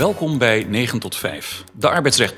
Welkom bij 9 tot 5, de.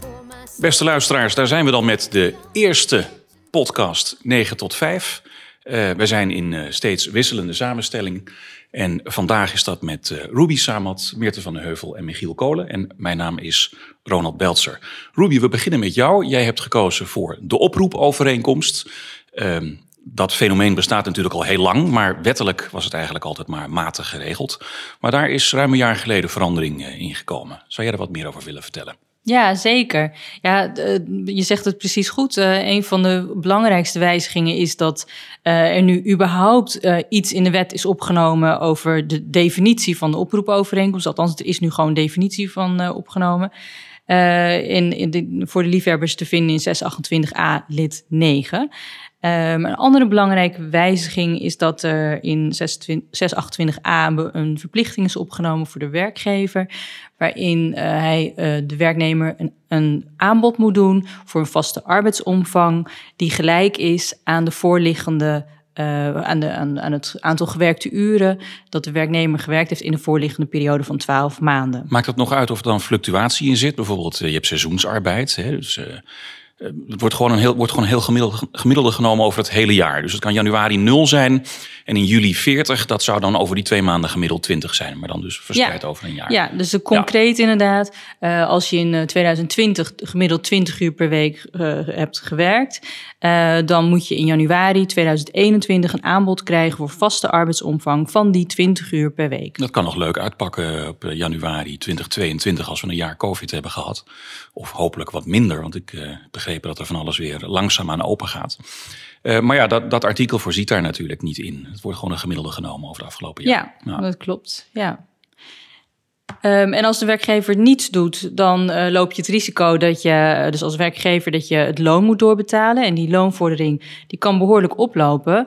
Pour myself Beste luisteraars, daar zijn we dan met de eerste podcast 9 tot 5. Eh, we zijn in eh, steeds wisselende samenstelling. En vandaag is dat met eh, Ruby Samat, Meerte van den Heuvel en Michiel Kolen. En mijn naam is Ronald Beltzer. Ruby, we beginnen met jou. Jij hebt gekozen voor de oproepovereenkomst. Ehm, dat fenomeen bestaat natuurlijk al heel lang, maar wettelijk was het eigenlijk altijd maar matig geregeld. Maar daar is ruim een jaar geleden verandering eh, in gekomen. Zou jij er wat meer over willen vertellen? Ja, zeker. Ja, eh, je zegt het precies goed. Eh, een van de belangrijkste wijzigingen is dat er nu überhaupt iets in de wet is opgenomen over de definitie van de oproepovereenkomst. Althans, er is nu gewoon definitie van opgenomen. Eh, in, in voor de liefhebbers te vinden in 628a lid 9. Ehm, een andere belangrijke wijziging is dat er in 26 628a be- een verplichting is opgenomen voor de werkgever, waarin eh, hij eh, de werknemer een, een aanbod moet doen voor een vaste arbeidsomvang die gelijk is aan de voorliggende eh, aan, de, aan, aan het aantal gewerkte uren dat de werknemer gewerkt heeft in de voorliggende periode van 12 maanden. Maakt het nog uit of er dan fluctuatie in zit? Bijvoorbeeld, eh, je hebt seizoensarbeid. Hè, dus, eh, het wordt gewoon een heel, wordt gewoon een heel gemiddelde, gemiddelde genomen over het hele jaar. Dus het kan januari 0 zijn en in juli 40. Dat zou dan over die twee maanden gemiddeld 20 zijn. Maar dan dus verspreid over een jaar. Ja, dus de concreet inderdaad, eh, als je in eh, 2020 gemiddeld 20 uur per week eh, hebt gewerkt, eh, dan moet je in januari 2021 een aanbod krijgen voor vaste arbeidsomvang van die 20 uur per week. Dat kan nog leuk uitpakken op eh, januari 2022 als we een jaar COVID hebben gehad. Of hopelijk wat minder, want ik eh dat er van alles weer langzaamaan open gaat. Eh, maar ja, dat, dat artikel voorziet daar natuurlijk niet in. Het wordt gewoon een gemiddelde genomen over de afgelopen jaar. Ja, dat klopt. Ja. Ehm, en als de werkgever niets doet, dan eh, loop je het risico dat je, eh, dus als werkgever, dat je het loon moet doorbetalen. En die loonvordering die kan behoorlijk oplopen.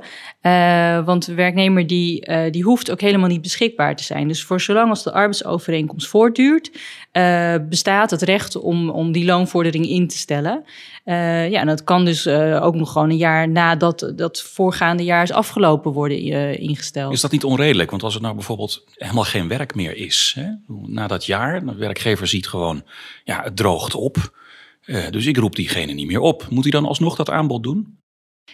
Want de werknemer die, die hoeft ook helemaal niet beschikbaar te zijn. Dus voor zolang als de arbeidsovereenkomst voortduurt, eh, bestaat het recht om, om die loonvordering in te stellen. Eh, ja, en dat kan dus eh, ook nog gewoon een jaar nadat dat voorgaande jaar is afgelopen worden ingesteld. Is dat niet onredelijk? Want als het nou bijvoorbeeld helemaal geen werk meer is, hè, na dat jaar, de werkgever ziet gewoon, ja, het droogt op. Dus ik roep diegene niet meer op. Moet hij dan alsnog dat aanbod doen?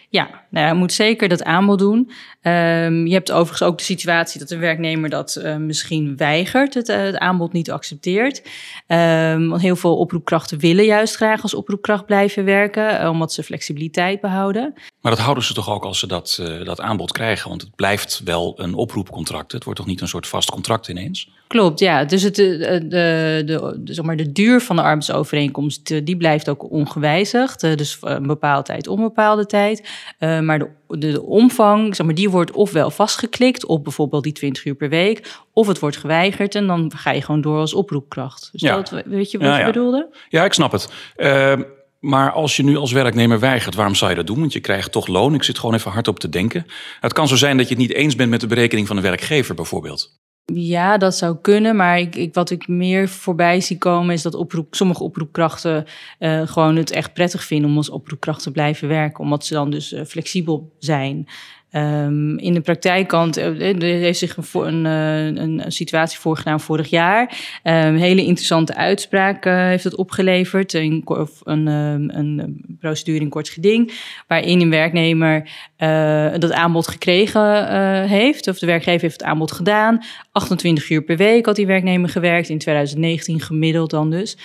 Ja, nou, moet zeker dat aanbod doen. Ehm, je hebt overigens ook de situatie dat een werknemer dat eh, misschien weigert, het, eh, het aanbod niet accepteert. Ehm, want heel veel oproepkrachten willen juist graag als oproepkracht blijven werken, eh, omdat ze flexibiliteit behouden. Maar dat houden ze toch ook als ze dat, dat aanbod krijgen? Want het blijft wel een oproepcontract. Het wordt toch niet een soort vast contract ineens? Klopt, ja. Dus het, eh, de, de, de, de, zeg maar de duur van de arbeidsovereenkomst, eh, die blijft ook ongewijzigd. Eh, Dus een bepaalde tijd, onbepaalde tijd. Eh, Maar de, de, de omvang, zeg maar, die wordt ofwel vastgeklikt op bijvoorbeeld die 20 uur per week, of het wordt geweigerd en dan ga je gewoon door als oproepkracht. Dus Ja. dat, weet je wat Ja, je ja. bedoelde? Ja, ik snap het. Eh, maar als je nu als werknemer weigert, waarom zou je dat doen? Want je krijgt toch loon. Ik zit gewoon even hard op te denken. Het kan zo zijn dat je het niet eens bent met de berekening van de werkgever bijvoorbeeld. Ja, dat zou kunnen. Maar ik, ik, wat ik meer voorbij zie komen is dat oproep, sommige oproepkrachten eh, gewoon het echt prettig vinden om als oproepkracht te blijven werken. Omdat ze dan dus eh, flexibel zijn. Ehm, in de praktijkkant eh, er heeft zich eh, een, een situatie voorgedaan vorig jaar. Ehm, Een hele interessante uitspraak eh, heeft het opgeleverd. Een, een, ehm, een procedure in kort geding. Waarin een werknemer dat aanbod gekregen heeft. Of de werkgever heeft het aanbod gedaan. 28 uur per week had die werknemer gewerkt. In 2019 gemiddeld dan dus.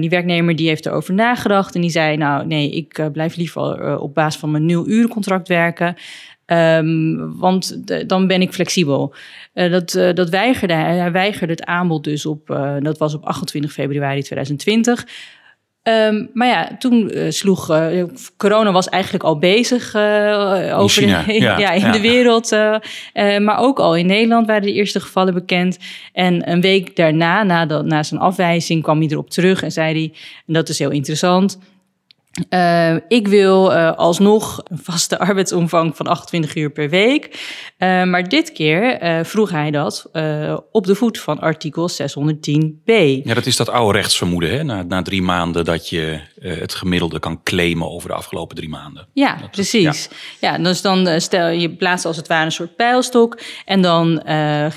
Die werknemer die heeft erover nagedacht. En die zei, nou nee, ik blijf liever op basis van mijn nul uren contract werken. Ehm, want dan ben ik flexibel. Eh, dat, eh, dat weigerde hij. Hij weigerde het aanbod dus op, eh, dat was op 28 februari 2020. Ehm, maar ja, toen sloeg corona was eigenlijk al bezig over China, de, ja, ja, in ja. de wereld, maar ook al in Nederland waren de eerste gevallen bekend. En een week daarna, na, dat, na zijn afwijzing, kwam hij erop terug en zei hij, en dat is heel interessant. Uh, ik wil uh, alsnog een vaste arbeidsomvang van 28 uur per week. Uh, maar dit keer vroeg hij dat op de voet van artikel 610b. Ja, dat is dat oude rechtsvermoeden, hè? Na, na drie maanden dat je het gemiddelde kan claimen over de afgelopen drie maanden. Ja, dat, precies. Ja. ja. dus dan stel je plaatst als het ware een soort pijlstok. En dan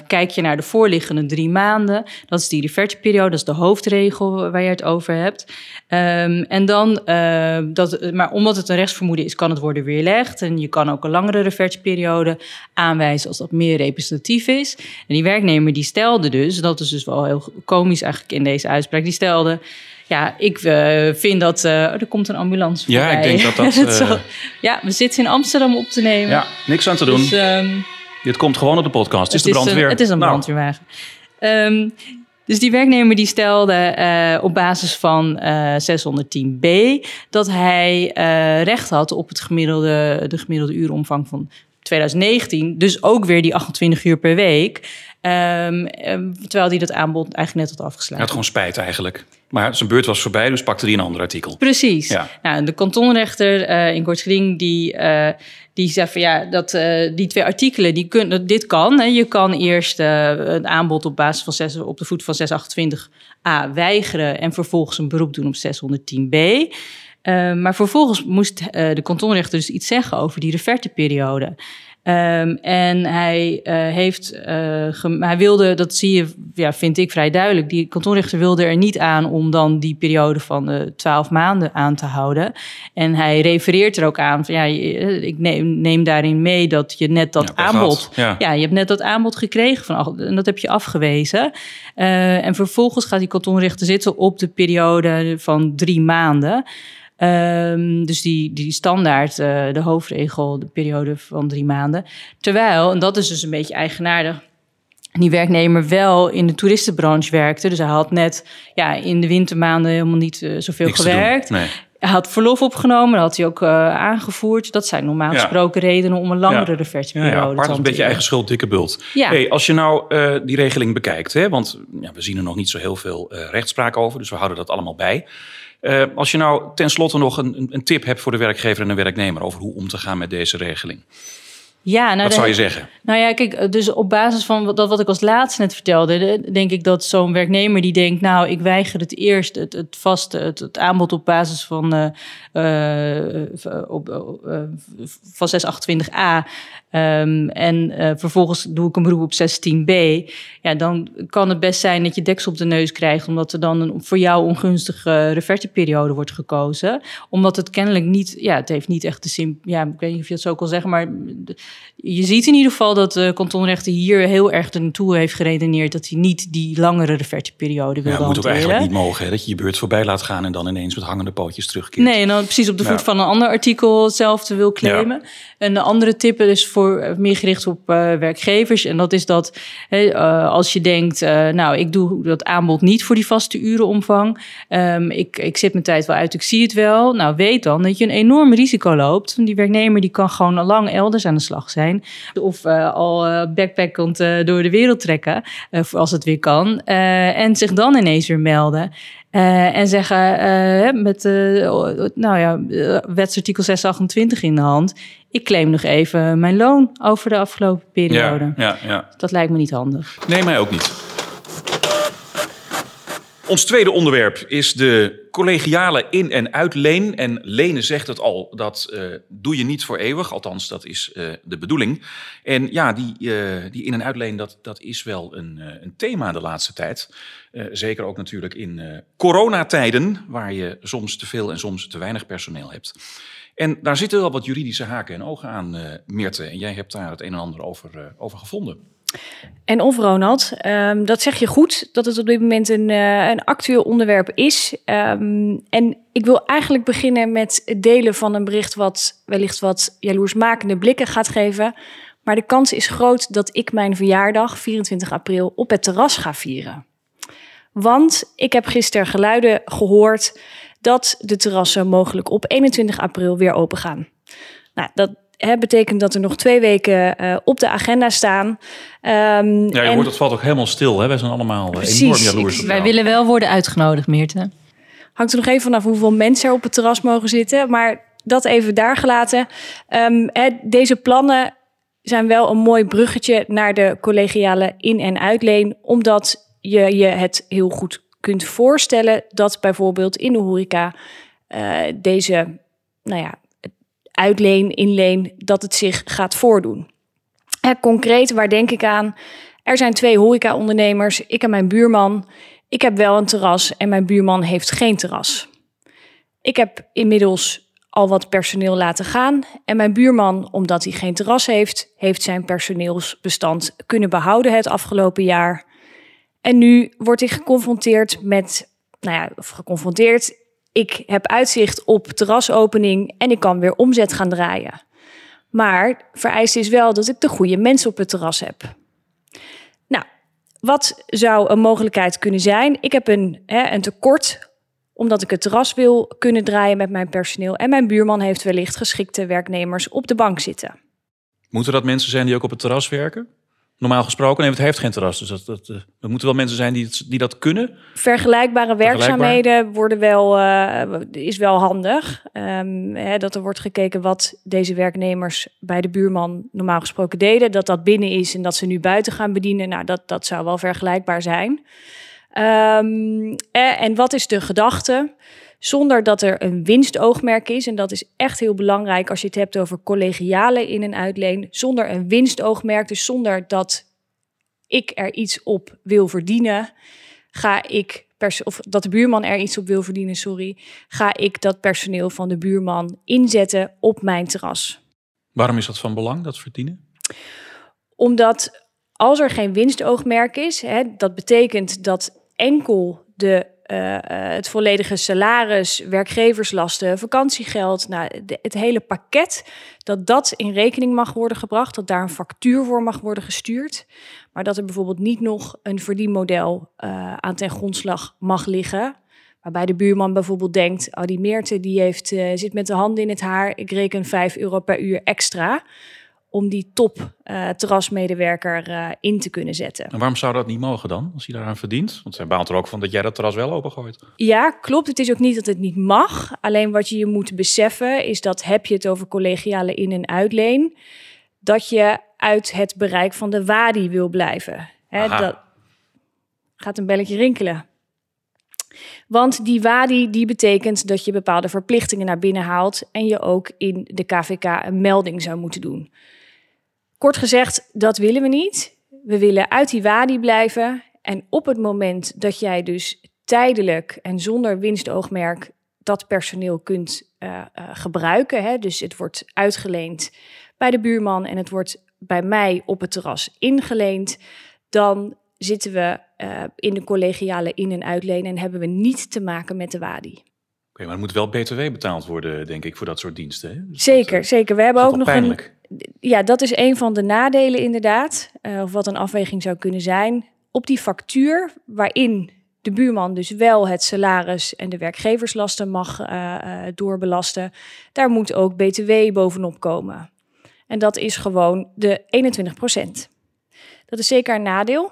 kijk je naar de voorliggende drie maanden. Dat is die revertieperiode, dat is de hoofdregel waar je het over hebt. Um, en dan uh, dat, maar omdat het een rechtsvermoeden is, kan het worden weerlegd. En je kan ook een langere revertieperiode aanwijzen als dat meer representatief is. En die werknemer die stelde dus, dat is dus wel heel komisch eigenlijk in deze uitspraak, die stelde. Ja, ik uh, vind dat. Uh, er komt een ambulance voorbij. Ja, ik denk dat dat. dat zal, ja, we zitten in Amsterdam op te nemen. Ja, niks aan te doen. Dus, um, Dit komt gewoon op de podcast. Het is de brandweer. Een, het is een nou. brandweerwagen. Um, dus die werknemer die stelde uh, op basis van uh, 610b dat hij uh, recht had op het gemiddelde, de gemiddelde uuromvang van 2019. Dus ook weer die 28 uur per week. Um, um, terwijl hij dat aanbod eigenlijk net had afgeslagen. Hij had gewoon spijt eigenlijk. Maar zijn beurt was voorbij, dus pakte hij een ander artikel. Precies. Ja. Nou, de kantonrechter uh, in Kortgeding die, uh, die zei van ja, dat, uh, die twee artikelen, die kun, dit kan. Hè. Je kan eerst een aanbod op basis van 6, op de voet van 628a weigeren en vervolgens een beroep doen op 610b. maar vervolgens moest de kantonrechter dus iets zeggen over die referteperiode. Um, en hij uh, heeft, uh, hij wilde, dat zie je, ja, vind ik vrij duidelijk, die kantonrechter wilde er niet aan om dan die periode van twaalf uh, maanden aan te houden. En hij refereert er ook aan van, ja, ik neem, neem daarin mee dat je net dat ja, aanbod, ja. ja. je hebt net dat aanbod gekregen van, en dat heb je afgewezen. en vervolgens gaat die kantonrechter zitten op de periode van drie maanden. Um, dus die, die standaard, uh, de hoofdregel, de periode van drie maanden. Terwijl, en dat is dus een beetje eigenaardig, die werknemer wel in de toeristenbranche werkte. Dus hij had net ja, in de wintermaanden helemaal niet uh, zoveel Niks gewerkt. Nee. Hij had verlof opgenomen, dat had hij ook uh, aangevoerd. Dat zijn normaal gesproken ja. redenen om een langere ja. revertieperiode ja, ja, apart te een beetje eigen schuld, dikke bult. Ja. Hey, als je nou uh, die regeling bekijkt, hè, want ja, we zien er nog niet zo heel veel rechtspraak over, dus we houden dat allemaal bij. Uh, als je nou tenslotte nog een, een, tip hebt voor de werkgever en de werknemer over hoe om te gaan met deze regeling. Ja, nou, wat zou je zeggen? Nou ja, kijk, dus op basis van dat wat ik als laatste net vertelde, denk ik dat zo'n werknemer die denkt, nou, ik weiger het eerst, het, het vaste, het, het aanbod op basis van, uh, uh, op, van 628a, Um, en uh, vervolgens doe ik een beroep op 16b. Ja, dan kan het best zijn dat je deksel op de neus krijgt, omdat er dan een voor jou ongunstige reverteperiode wordt gekozen. Omdat het kennelijk niet, ja, het heeft niet echt de sim. Ja, ik weet niet of je het zo kan zeggen, maar je ziet in ieder geval dat de kantonrechter hier heel erg naartoe heeft geredeneerd dat hij niet die langere reverteperiode wil. Ja, dat moet ook eigenlijk niet mogen, hè? dat je je beurt voorbij laat gaan en dan ineens met hangende pootjes terugkeert. Nee, en dan precies op de voet van een ander artikel hetzelfde wil claimen. Ja. En de andere tip is voor eh, meer gericht op uh, werkgevers. En dat is dat uh, als je denkt, uh, nou, ik doe dat aanbod niet voor die vaste urenomvang. Um, ik, ik zit mijn tijd wel uit, ik zie het wel. Nou, weet dan dat je een enorm risico loopt. Die werknemer die kan gewoon al lang elders aan de slag zijn. Of al backpackend door de wereld trekken, als het weer kan. en zich dan ineens weer melden. Uh, en zeggen uh, met uh, nou ja, wetsartikel 628 in de hand. Ik claim nog even mijn loon over de afgelopen periode. Ja, ja, ja. Dat lijkt me niet handig. Nee, mij ook niet. Ons tweede onderwerp is de collegiale in- en uitleen. En Lene zegt het al, dat uh, doe je niet voor eeuwig. Althans, dat is uh, de bedoeling. En ja, die, uh, die in- en uitleen, dat, dat is wel een, een thema de laatste tijd. zeker ook natuurlijk in coronatijden, waar je soms te veel en soms te weinig personeel hebt. En daar zitten wel wat juridische haken en ogen aan, Meerte. En jij hebt daar het een en ander over, over gevonden. En of Ronald, um, dat zeg je goed, dat het op dit moment een, uh, een actueel onderwerp is. Um, en ik wil eigenlijk beginnen met het delen van een bericht wat wellicht wat jaloersmakende blikken gaat geven. Maar de kans is groot dat ik mijn verjaardag, 24 april, op het terras ga vieren. Want ik heb gisteren geluiden gehoord dat de terrassen mogelijk op 21 april weer open gaan. Nou, dat hè, betekent dat er nog twee weken uh, op de agenda staan. Um, ja, je en... hoort, het valt ook helemaal stil. Hè? Wij zijn allemaal Precies. enorm jaloers. Wij willen wel worden uitgenodigd, Meerte. Hangt er nog even vanaf hoeveel mensen er op het terras mogen zitten. Maar dat even daar gelaten. Ehm, hè, deze plannen zijn wel een mooi bruggetje naar de collegiale in- en uitleen. Omdat je je het heel goed kunt voorstellen dat bijvoorbeeld in de horeca eh, deze, nou ja, uitleen, inleen, dat het zich gaat voordoen. Hè, concreet, waar denk ik aan? Er zijn twee horeca-ondernemers, ik en mijn buurman. Ik heb wel een terras en mijn buurman heeft geen terras. Ik heb inmiddels al wat personeel laten gaan. En mijn buurman, omdat hij geen terras heeft, heeft zijn personeelsbestand kunnen behouden het afgelopen jaar. En nu wordt hij geconfronteerd met, nou ja, of geconfronteerd. Ik heb uitzicht op terrasopening en ik kan weer omzet gaan draaien. Maar vereist is wel dat ik de goede mensen op het terras heb. Nou, wat zou een mogelijkheid kunnen zijn? Ik heb een, hè, een tekort omdat ik het terras wil kunnen draaien met mijn personeel. En mijn buurman heeft wellicht geschikte werknemers op de bank zitten. Moeten dat mensen zijn die ook op het terras werken? Normaal gesproken, nee, hij heeft geen terras. Dus dat, dat, eh, dat moeten wel mensen zijn die, het- die dat kunnen. Vergelijkbare werkzaamheden worden wel, eh, is wel handig. Ehm, hè, dat er wordt gekeken wat deze werknemers bij de buurman normaal gesproken deden. Dat dat binnen is en dat ze nu buiten gaan bedienen. Nou, dat, dat zou wel vergelijkbaar zijn. Ehm, eh, en wat is de gedachte? Zonder dat er een winstoogmerk is, en dat is echt heel belangrijk als je het hebt over collegiale in- en uitleen. Zonder een winstoogmerk, dus zonder dat ik er iets op wil verdienen, ga ik, of dat de buurman er iets op wil verdienen, sorry, ga ik dat personeel van de buurman inzetten op mijn terras. Waarom is dat van belang, dat verdienen? Omdat als er geen winstoogmerk is, hè, dat betekent dat enkel de, eh, eh, het volledige salaris, werkgeverslasten, vakantiegeld, nou, het hele pakket, dat dat in rekening mag worden gebracht, dat daar een factuur voor mag worden gestuurd. Maar dat er bijvoorbeeld niet nog een verdienmodel eh, aan ten grondslag mag liggen. Waarbij de buurman bijvoorbeeld denkt, oh die Meerte die heeft, zit met de handen in het haar, ik reken 5 euro per uur extra om die top eh, terrasmedewerker eh, in te kunnen zetten. En waarom zou dat niet mogen dan, als hij daaraan verdient? Want zij baalt er ook van dat jij dat terras wel opengooit. Ja, klopt. Het is ook niet dat het niet mag. Alleen wat je je moet beseffen is dat heb je het over collegiale in- en uitleen, dat je uit het bereik van de WADI wil blijven. Hè, dat gaat een belletje rinkelen. Want die WADI die betekent dat je bepaalde verplichtingen naar binnen haalt en je ook in de KVK een melding zou moeten doen. Kort gezegd, dat willen we niet. We willen uit die WADI blijven. En op het moment dat jij dus tijdelijk en zonder winstoogmerk dat personeel kunt eh, eh, gebruiken, hè, dus het wordt uitgeleend bij de buurman en het wordt bij mij op het terras ingeleend, dan zitten we eh, in de collegiale in- en uitleen en hebben we niet te maken met de WADI. Oké, maar er moet wel BTW betaald worden, denk ik, voor dat soort diensten. Hè? Dus Zeker, dat, zeker. We hebben ook nog een. Ja, dat is een van de nadelen inderdaad. eh, of wat een afweging zou kunnen zijn. Op die factuur, waarin de buurman dus wel het salaris en de werkgeverslasten mag eh, eh, doorbelasten, daar moet ook BTW bovenop komen. En dat is gewoon de 21% Dat is zeker een nadeel.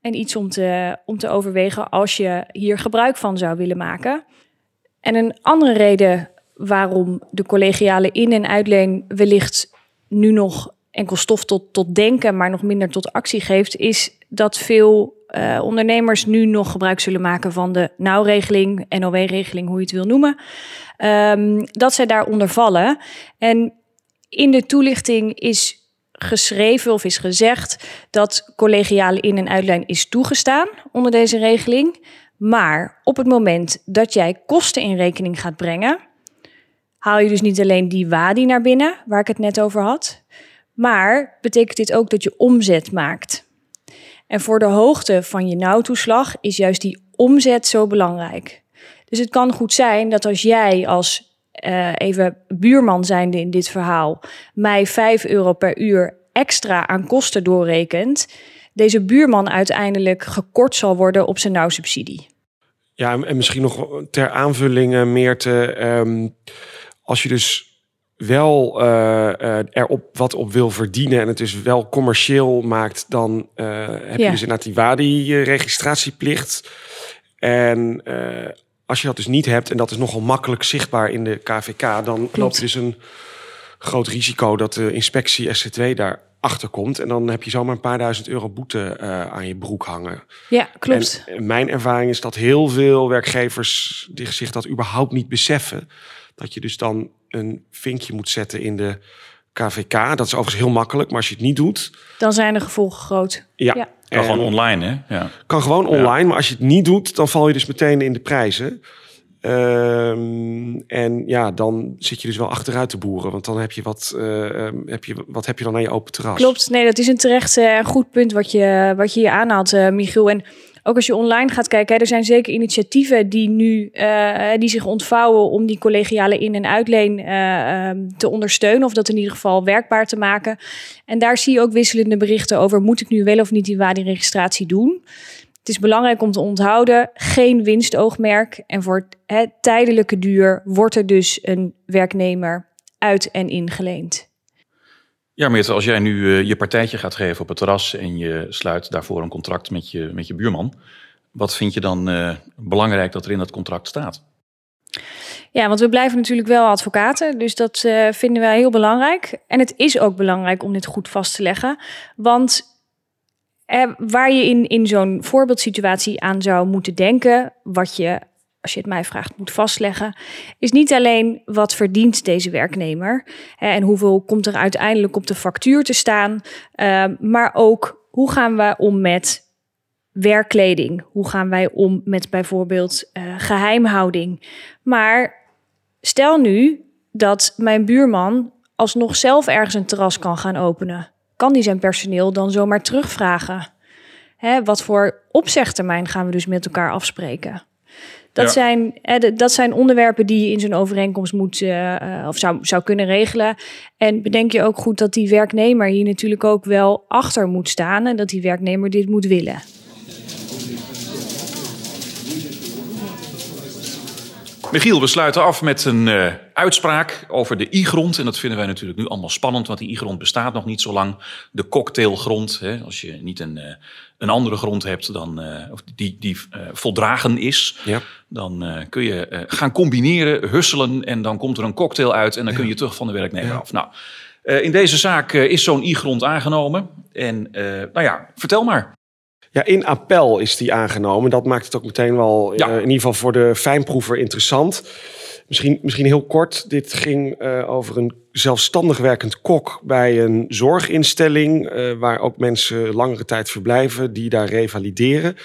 En iets om te, om te overwegen als je hier gebruik van zou willen maken. En een andere reden waarom de collegiale in- en uitleen wellicht nu nog enkel stof tot, tot denken, maar nog minder tot actie geeft, is dat veel eh, ondernemers nu nog gebruik zullen maken van de nauwregeling, NOW-regeling, hoe je het wil noemen, ehm, dat zij daaronder vallen. En in de toelichting is geschreven of is gezegd dat collegiale in- en uitlijn is toegestaan onder deze regeling. Maar op het moment dat jij kosten in rekening gaat brengen, haal je dus niet alleen die WADI naar binnen, waar ik het net over had, maar betekent dit ook dat je omzet maakt. En voor de hoogte van je nauwtoeslag is juist die omzet zo belangrijk. Dus het kan goed zijn dat als jij als eh, even buurman zijnde in dit verhaal mij 5 euro per uur extra aan kosten doorrekent, deze buurman uiteindelijk gekort zal worden op zijn nauwsubsidie. Ja, en en misschien nog ter aanvulling, eh, Meerte. ehm, als je dus wel eh, eh, er op wat op wil verdienen en het dus wel commercieel maakt, dan eh, heb Ja. je dus inderdaad die WADI-registratieplicht. En als je dat dus niet hebt, en dat is nogal makkelijk zichtbaar in de KVK, dan loop je dus een groot risico dat de inspectie SC2 daar achter komt. En dan heb je zomaar een paar duizend euro boete eh, aan je broek hangen. Ja, klopt. En mijn ervaring is dat heel veel werkgevers die zich dat überhaupt niet beseffen. Dat je dus dan een vinkje moet zetten in de KVK. Dat is overigens heel makkelijk, maar als je het niet doet, Dan zijn de gevolgen groot. ja. Ja. Kan gewoon online, hè? Ja. kan gewoon online, maar als je het niet doet, dan val je dus meteen in de prijzen. Ehm, en ja, dan zit je dus wel achteruit te boeren. Want dan heb je wat, eh, ehm, heb je, wat heb je dan aan je open terras? Klopt, nee, dat is een terecht eh, goed punt wat je, wat je hier aanhaalt, eh, Michiel. En ook als je online gaat kijken, er zijn zeker initiatieven die nu die zich ontvouwen om die collegiale in- en uitleen eh, ehm, te ondersteunen, of dat in ieder geval werkbaar te maken. En daar zie je ook wisselende berichten over: moet ik nu wel of niet die WADI-registratie doen? Het is belangrijk om te onthouden, geen winstoogmerk. En voor het tijdelijke duur wordt er dus een werknemer uit en ingeleend. Ja, Meerte, als jij nu eh, je partijtje gaat geven op het terras en je sluit daarvoor een contract met je, met je buurman, wat vind je dan eh, belangrijk dat er in dat contract staat? Ja, want we blijven natuurlijk wel advocaten, dus dat eh, vinden wij heel belangrijk. En het is ook belangrijk om dit goed vast te leggen, want eh, waar je in, in zo'n voorbeeldsituatie aan zou moeten denken, wat je, als je het mij vraagt, moet vastleggen, is niet alleen wat verdient deze werknemer en hoeveel komt er uiteindelijk op de factuur te staan, eh, maar ook hoe gaan we om met werkkleding? Hoe gaan wij om met bijvoorbeeld eh, geheimhouding? Maar stel nu dat mijn buurman alsnog zelf ergens een terras kan gaan openen. Kan die zijn personeel dan zomaar terugvragen? Hè, wat voor opzegtermijn gaan we dus met elkaar afspreken? Dat, Ja. zijn, dat zijn onderwerpen die je in zo'n overeenkomst moet eh, eh, of zou, zou kunnen regelen. En bedenk je ook goed dat die werknemer hier natuurlijk ook wel achter moet staan en dat die werknemer dit moet willen. Michiel, we sluiten af met een eh, uitspraak over de I-grond. En dat vinden wij natuurlijk nu allemaal spannend, want die I-grond bestaat nog niet zo lang. De cocktailgrond, hè, als je niet een, eh, een andere grond hebt dan, eh, of die, die voldragen is, Ja. dan kun je gaan combineren, husselen en dan komt er een cocktail uit en dan kun je terug van de werknemer af. Nou, in deze zaak is zo'n I-grond aangenomen. En nou ja, vertel maar. Ja, in appel is die aangenomen. Dat maakt het ook meteen wel, Ja. eh, in ieder geval voor de fijnproever, interessant. Misschien, misschien heel kort. Dit ging eh, over een zelfstandig werkend kok bij een zorginstelling... eh, waar ook mensen langere tijd verblijven, die daar revalideren.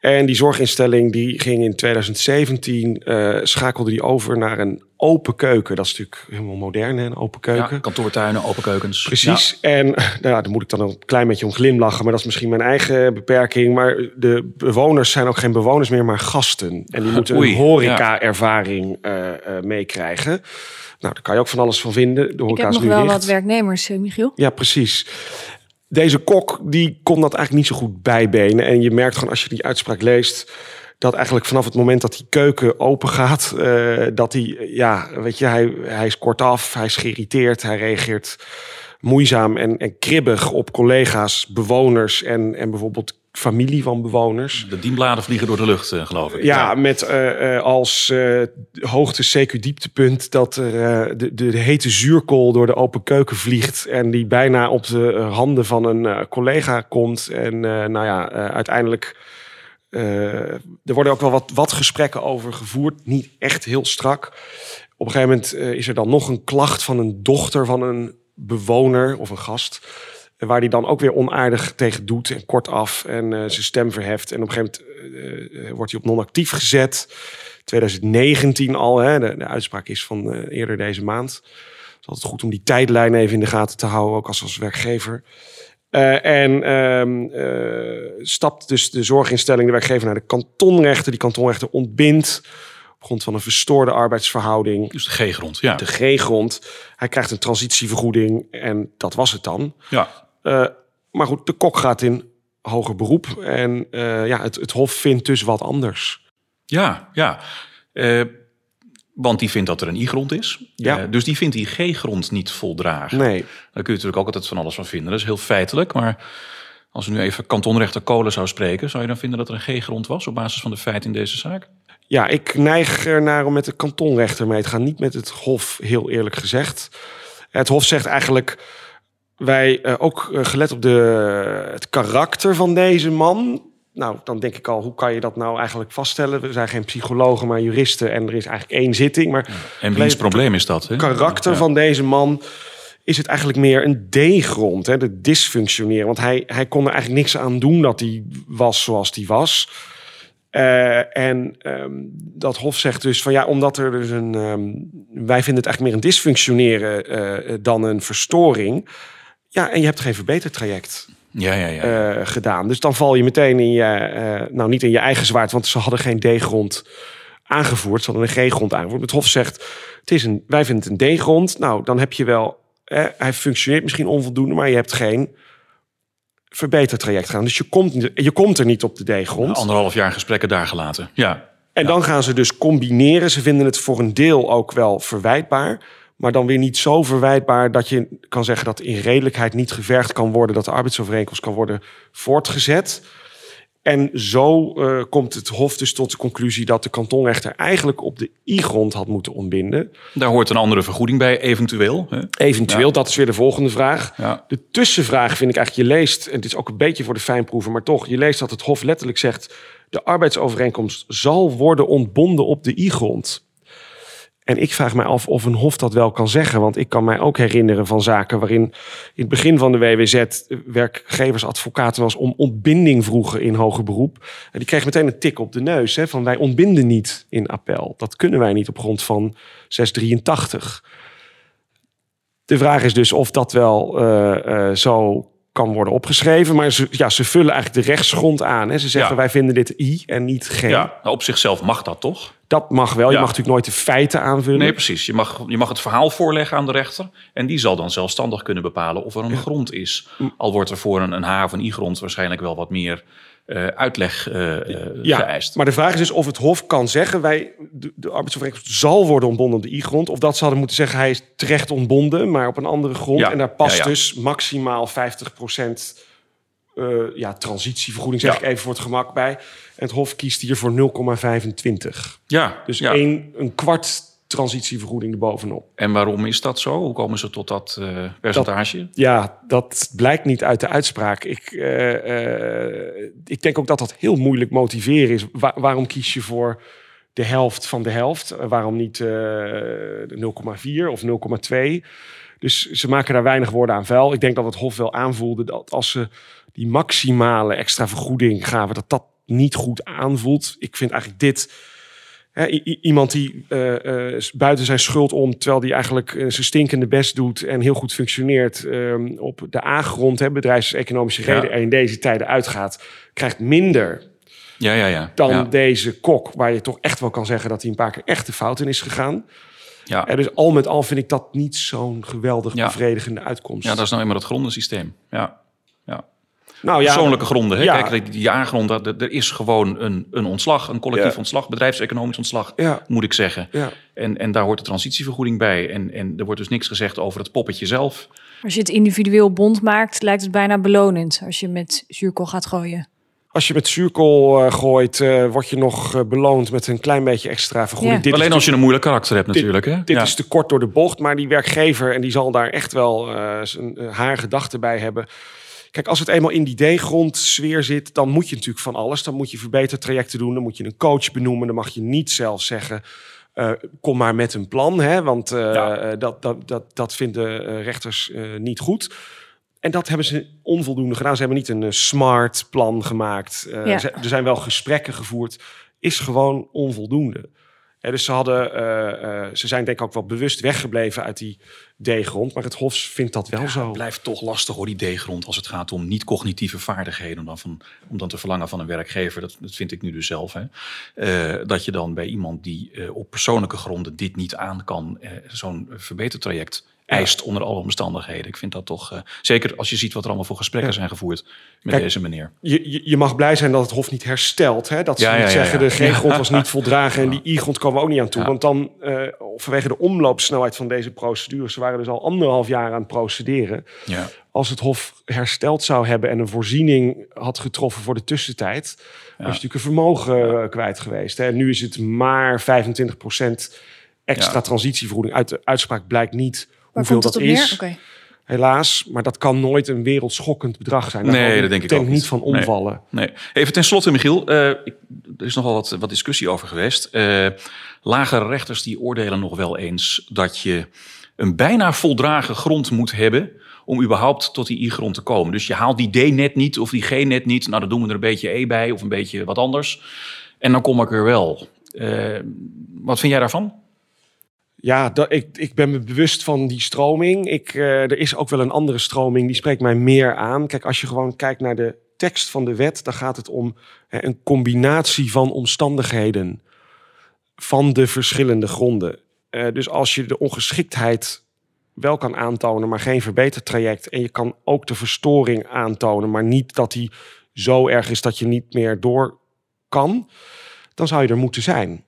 En die zorginstelling die ging in 2017, eh, schakelde die over naar een open keuken. Dat is natuurlijk helemaal modern, hè, een open keuken. Ja, kantoortuinen, open keukens. Precies. En nou ja, daar moet ik dan een klein beetje om glimlachen. Maar dat is misschien mijn eigen beperking. Maar de bewoners zijn ook geen bewoners meer, maar gasten. En die moeten Oei, een horeca-ervaring eh, eh, meekrijgen. Nou, daar kan je ook van alles van vinden. De Ik horeca heb is nog nu wel dicht. wat werknemers, eh, Michiel. Ja, precies. Deze kok die kon dat eigenlijk niet zo goed bijbenen. En je merkt gewoon als je die uitspraak leest... dat eigenlijk vanaf het moment dat die keuken open gaat... eh, dat hij, ja, weet je, hij, hij is kortaf, hij is geïrriteerd... hij reageert moeizaam en, en kribbig op collega's, bewoners... en, en bijvoorbeeld familie van bewoners. De dienbladen vliegen door de lucht, eh, geloof ik. Ja, met eh, eh, als eh, hoogte CQ-dieptepunt dat er de, de, de hete zuurkool door de open keuken vliegt. En die bijna op de handen van een collega komt. En nou ja, uiteindelijk. er worden ook wel wat, wat gesprekken over gevoerd. Niet echt heel strak. Op een gegeven moment is er dan nog een klacht van een dochter van een bewoner of een gast. Waar die dan ook weer onaardig tegen doet en kortaf en eh, zijn stem verheft. En op een gegeven moment eh, eh, wordt hij op non-actief gezet. 2019 al, hè, de, de uitspraak is van eerder deze maand. Het is altijd goed om die tijdlijn even in de gaten te houden, ook als, als werkgever. En ehm, eh, stapt dus de zorginstelling, de werkgever, naar de kantonrechter. Die kantonrechter ontbindt op grond van een verstoorde arbeidsverhouding Dus de G-grond, ja. de G-grond. Hij krijgt een transitievergoeding en dat was het dan. ja. Eh, maar goed, de kok gaat in hoger beroep. En eh, ja, het, het Hof vindt dus wat anders. Ja, ja. Eh, want die vindt dat er een I-grond is. Ja. Dus die vindt die G-grond niet voldragen. Nee, Daar kun je natuurlijk ook altijd van alles van vinden. Dat is heel feitelijk. Maar als we nu even kantonrechter Kolen zou spreken... zou je dan vinden dat er een G-grond was... op basis van de feiten in deze zaak? Ja, ik neig ernaar om met de kantonrechter mee te gaan. Niet met het Hof, heel eerlijk gezegd. Het Hof zegt eigenlijk... Wij, eh, ook eh, gelet op de, het karakter van deze man... Nou, dan denk ik al, hoe kan je dat nou eigenlijk vaststellen? We zijn geen psychologen, maar juristen. En er is eigenlijk één zitting. Maar En wiens probleem is dat? Hè? karakter Ja. van deze man is het eigenlijk meer een D-grond, hè, de dysfunctioneren. Want hij, hij kon er eigenlijk niks aan doen dat hij was zoals hij was. Eh, en ehm, dat Hof zegt dus van ja, omdat er dus een. ehm, wij vinden het eigenlijk meer een dysfunctioneren dan een verstoring. Ja, en je hebt geen verbetertraject Ja, ja, ja. eh, gedaan. Dus dan val je meteen in je, eh, nou niet in je eigen zwaard, want ze hadden geen D-grond aangevoerd, ze hadden een G-grond aangevoerd. Het Hof zegt, het is een, wij vinden het een D-grond. Nou, dan heb je wel, eh, hij functioneert misschien onvoldoende, maar je hebt geen verbetertraject gedaan. Dus je komt, je komt er niet op de D-grond. Anderhalf jaar gesprekken daar gelaten. Ja, En dan gaan ze dus combineren. Ze vinden het voor een deel ook wel verwijtbaar. Maar dan weer niet zo verwijtbaar dat je kan zeggen dat in redelijkheid niet gevergd kan worden. Dat de arbeidsovereenkomst kan worden voortgezet. En zo eh, komt het Hof dus tot de conclusie dat de kantonrechter eigenlijk op de I-grond had moeten ontbinden. daar hoort een andere vergoeding bij, eventueel. Hè? Eventueel, Ja. dat is weer de volgende vraag. Ja. De tussenvraag vind ik eigenlijk, je leest, en het is ook een beetje voor de fijnproeven, maar toch, je leest dat het Hof letterlijk zegt, de arbeidsovereenkomst zal worden ontbonden op de I-grond. En ik vraag mij af of een Hof dat wel kan zeggen, want ik kan mij ook herinneren van zaken waarin in het begin van de WWZ werkgeversadvocaten eens om ontbinding vroegen in hoger beroep. En die kregen meteen een tik op de neus, hè, van wij ontbinden niet in appel. Dat kunnen wij niet op grond van 683. De vraag is dus of dat wel eh, eh, zo kan worden opgeschreven. Maar ze, ja, ze vullen eigenlijk de rechtsgrond aan. Hè. Ze zeggen Ja. wij vinden dit I en niet G. Ja, nou, op zichzelf mag dat toch? Dat mag wel. Je Ja. mag natuurlijk nooit de feiten aanvullen. Nee, precies. Je mag, je mag het verhaal voorleggen aan de rechter. En die zal dan zelfstandig kunnen bepalen of er een grond is. Al wordt er voor een, een H of een I-grond waarschijnlijk wel wat meer eh, uitleg eh, eh, ja, geëist. maar de vraag is dus of het Hof kan zeggen... Wij, de, de arbeidsovereenkomst zal worden ontbonden op de I-grond. Of dat ze hadden moeten zeggen hij is terecht ontbonden... maar op een andere grond. Ja, En daar past ja, dus maximaal 50% eh ja, transitievergoeding, zeg ik even voor het gemak bij. En het Hof kiest hier voor 0,25. Ja, Dus één, een kwart transitievergoeding erbovenop. En waarom is dat zo? Hoe komen ze tot dat eh, percentage? Ja, dat blijkt niet uit de uitspraak. Ik, eh, eh, ik denk ook dat dat heel moeilijk motiveren is. Wa- waarom kies je voor de helft van de helft? Waarom niet eh, de 0,4 of 0,2? Dus ze maken daar weinig woorden aan vuil. Ik denk dat het Hof wel aanvoelde dat als ze die maximale extra vergoeding gaven, dat dat niet goed aanvoelt. Ik vind eigenlijk dit. Iemand die eh, eh, buiten zijn schuld om, terwijl die eigenlijk eh, zijn stinkende best doet en heel goed functioneert ehm, op de A-grond, hè, bedrijfseconomische Ja. reden, en in deze tijden uitgaat, krijgt minder Ja, ja, ja. dan ja. deze kok, waar je toch echt wel kan zeggen dat hij een paar keer echt de fout in is gegaan. Ja. En dus al met al vind ik dat niet zo'n geweldig bevredigende uitkomst. ja, dat is nou eenmaal het grondensysteem. Ja. ja. Nou, ja, Persoonlijke gronden. Hè? Ja. Kijk, die- die jaargrond, dat- er is gewoon een, een ontslag, een collectief Ja. ontslag, bedrijfseconomisch ontslag, Ja. moet ik zeggen. Ja. En, en daar hoort de transitievergoeding bij. En, en er wordt dus niks gezegd over het poppetje zelf. Als je het individueel bond maakt, lijkt het bijna belonend als je met zuurkool gaat gooien. Als je met zuurkool eh, gooit, eh, word je nog eh, beloond met een klein beetje extra vergoeding. Ja. Dit Alleen als je een moeilijk karakter hebt natuurlijk. Hè? Dit Ja. is te kort door de bocht, maar die werkgever, en die zal daar echt wel eh, zijn, haar gedachten bij hebben. Kijk, als het eenmaal in die D-grondsfeer zit, dan moet je natuurlijk van alles. Dan moet je verbetertrajecten doen, dan moet je een coach benoemen. Dan mag je niet zelf zeggen, eh, kom maar met een plan. Hè, want eh, Ja. eh, dat, dat, dat, dat vinden eh, rechters eh, niet goed. En dat hebben ze onvoldoende gedaan. Ze hebben niet een smart plan gemaakt. Eh, Ja. ze- er zijn wel gesprekken gevoerd. Is gewoon onvoldoende. Dus ze, hadden, eh, eh, ze zijn denk ik ook wel bewust weggebleven uit die D-grond. Maar het Hof vindt dat wel zo. Het blijft toch lastig hoor, die D-grond, als het gaat om niet-cognitieve vaardigheden. Om dan, van, om dan te verlangen van een werkgever, dat, dat vind ik nu dus zelf. Hè, eh, dat je dan bij iemand die op persoonlijke gronden dit niet aan kan, zo'n verbetertraject eist onder alle omstandigheden. Ik vind dat toch, eh, zeker als je ziet wat er allemaal voor gesprekken zijn gevoerd met Kijk, deze meneer. Je, je, mag blij zijn dat het Hof niet herstelt. Hè? Dat ze Ja, niet ja, ja, zeggen, ja. de G-grond was niet voldragen en die I-grond komen we ook niet aan toe. Ja. Want dan, eh, vanwege de omloopsnelheid van deze procedures, ze waren dus al anderhalf jaar aan het procederen. Ja. Als het Hof hersteld zou hebben en een voorziening had getroffen voor de tussentijd, was je natuurlijk een vermogen eh, kwijt geweest. Hè? En nu is het maar 25% extra Ja. transitievergoeding. Uit de uitspraak blijkt niet hoeveel dat is. Oké. Helaas, maar dat kan nooit een wereldschokkend bedrag zijn. Daar Nee, dat denk ik ook niet niet. van Nee. omvallen. Nee. Even tenslotte, Michiel. eh, ik, er is nogal wat, wat discussie over geweest. Eh, lagere rechters die oordelen nog wel eens dat je een bijna voldragen grond moet hebben om überhaupt tot die I-grond te komen. Dus je haalt die D net niet of die G net niet. Nou, dan doen we er een beetje E bij of een beetje wat anders. En dan kom ik er wel. Eh, wat vind jij daarvan? Ja, ik, ik ben me bewust van die stroming. Ik, eh, er is ook wel een andere stroming, die spreekt mij meer aan. Kijk, als je gewoon kijkt naar de tekst van de wet, dan gaat het om hè, een combinatie van omstandigheden van de verschillende gronden. Eh, dus als je de ongeschiktheid wel kan aantonen, maar geen verbetertraject, en je kan ook de verstoring aantonen, maar niet dat die zo erg is dat je niet meer door kan, dan zou je er moeten zijn.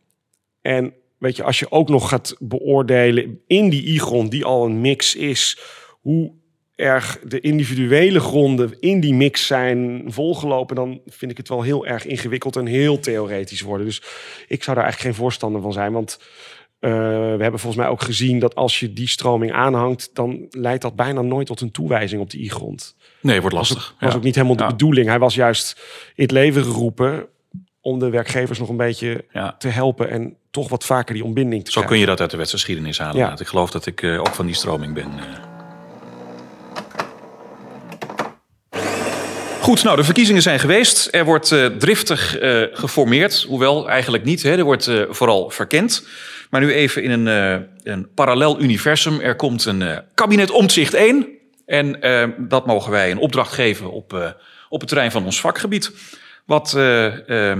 En weet je, als je ook nog gaat beoordelen in die i-grond, die al een mix is, hoe erg de individuele gronden in die mix zijn volgelopen, dan vind ik het wel heel erg ingewikkeld en heel theoretisch worden. Dus ik zou daar eigenlijk geen voorstander van zijn, want eh, we hebben volgens mij ook gezien dat als je die stroming aanhangt, dan leidt dat bijna nooit tot een toewijzing op de i-grond. Nee, wordt Was, lastig. ook, was Ja. ook niet helemaal de Ja. bedoeling. Hij was juist in het leven geroepen om de werkgevers nog een beetje Ja. te helpen en toch wat vaker die ontbinding te Zo kun je dat uit de wetsgeschiedenis halen. Ja. Ik geloof dat ik eh, ook van die stroming ben. eh. Goed, nou, de verkiezingen zijn geweest. Er wordt eh, driftig geformeerd. Hoewel eigenlijk niet. Hè. Er wordt vooral verkend. Maar nu even in een, een parallel universum. Er komt een kabinet Omtzigt 1. En dat mogen wij een opdracht geven op, op het terrein van ons vakgebied. Wat, eh, eh,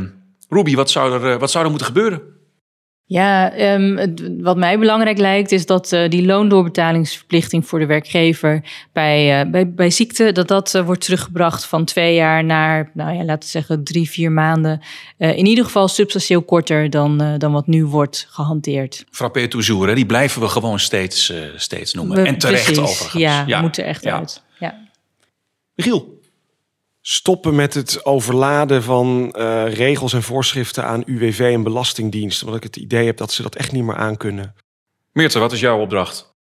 Ruby, wat zou, er, eh, wat zou er moeten gebeuren? Ja, ehm, het- wat mij belangrijk lijkt is dat eh, die loondoorbetalingsverplichting voor de werkgever bij, eh, bij, bij ziekte, dat dat wordt teruggebracht van twee jaar naar, nou ja, laten we zeggen drie, vier maanden. Eh, in ieder geval substantieel korter dan, eh, dan wat nu wordt gehanteerd. Frappé toujours, hè? die blijven we gewoon steeds, steeds noemen. We- en terecht precies, overigens. Ja, moet er echt Ja. uit. Ja. Michiel, Stoppen met het overladen van eh, regels en voorschriften aan UWV en Belastingdienst. Omdat ik het idee heb dat ze dat echt niet meer aankunnen. Meerte, wat is jouw opdracht?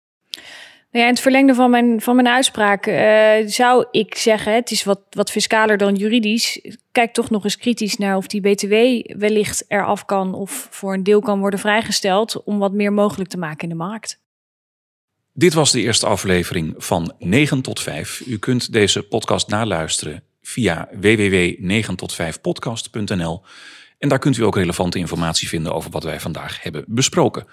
Nou ja, in het verlengde van mijn, van mijn uitspraak eh, zou ik zeggen, het is wat, wat fiscaler dan juridisch. Kijk toch nog eens kritisch naar of die BTW wellicht eraf kan of voor een deel kan worden vrijgesteld om wat meer mogelijk te maken in de markt. Dit was de eerste aflevering van 9 tot 5. U kunt deze podcast naluisteren via www.9tot5podcast.nl. En daar kunt u ook relevante informatie vinden over wat wij vandaag hebben besproken.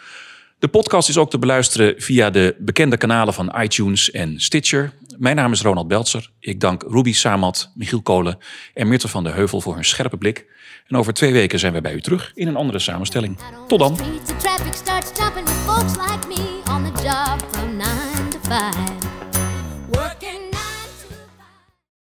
De podcast is ook te beluisteren via de bekende kanalen van iTunes en Stitcher. Mijn naam is Ronald Beltzer. Ik dank Ruby Samat, Michiel Kolen en Mirte van de Heuvel voor hun scherpe blik. En over twee weken zijn we bij u terug in een andere samenstelling. Tot dan.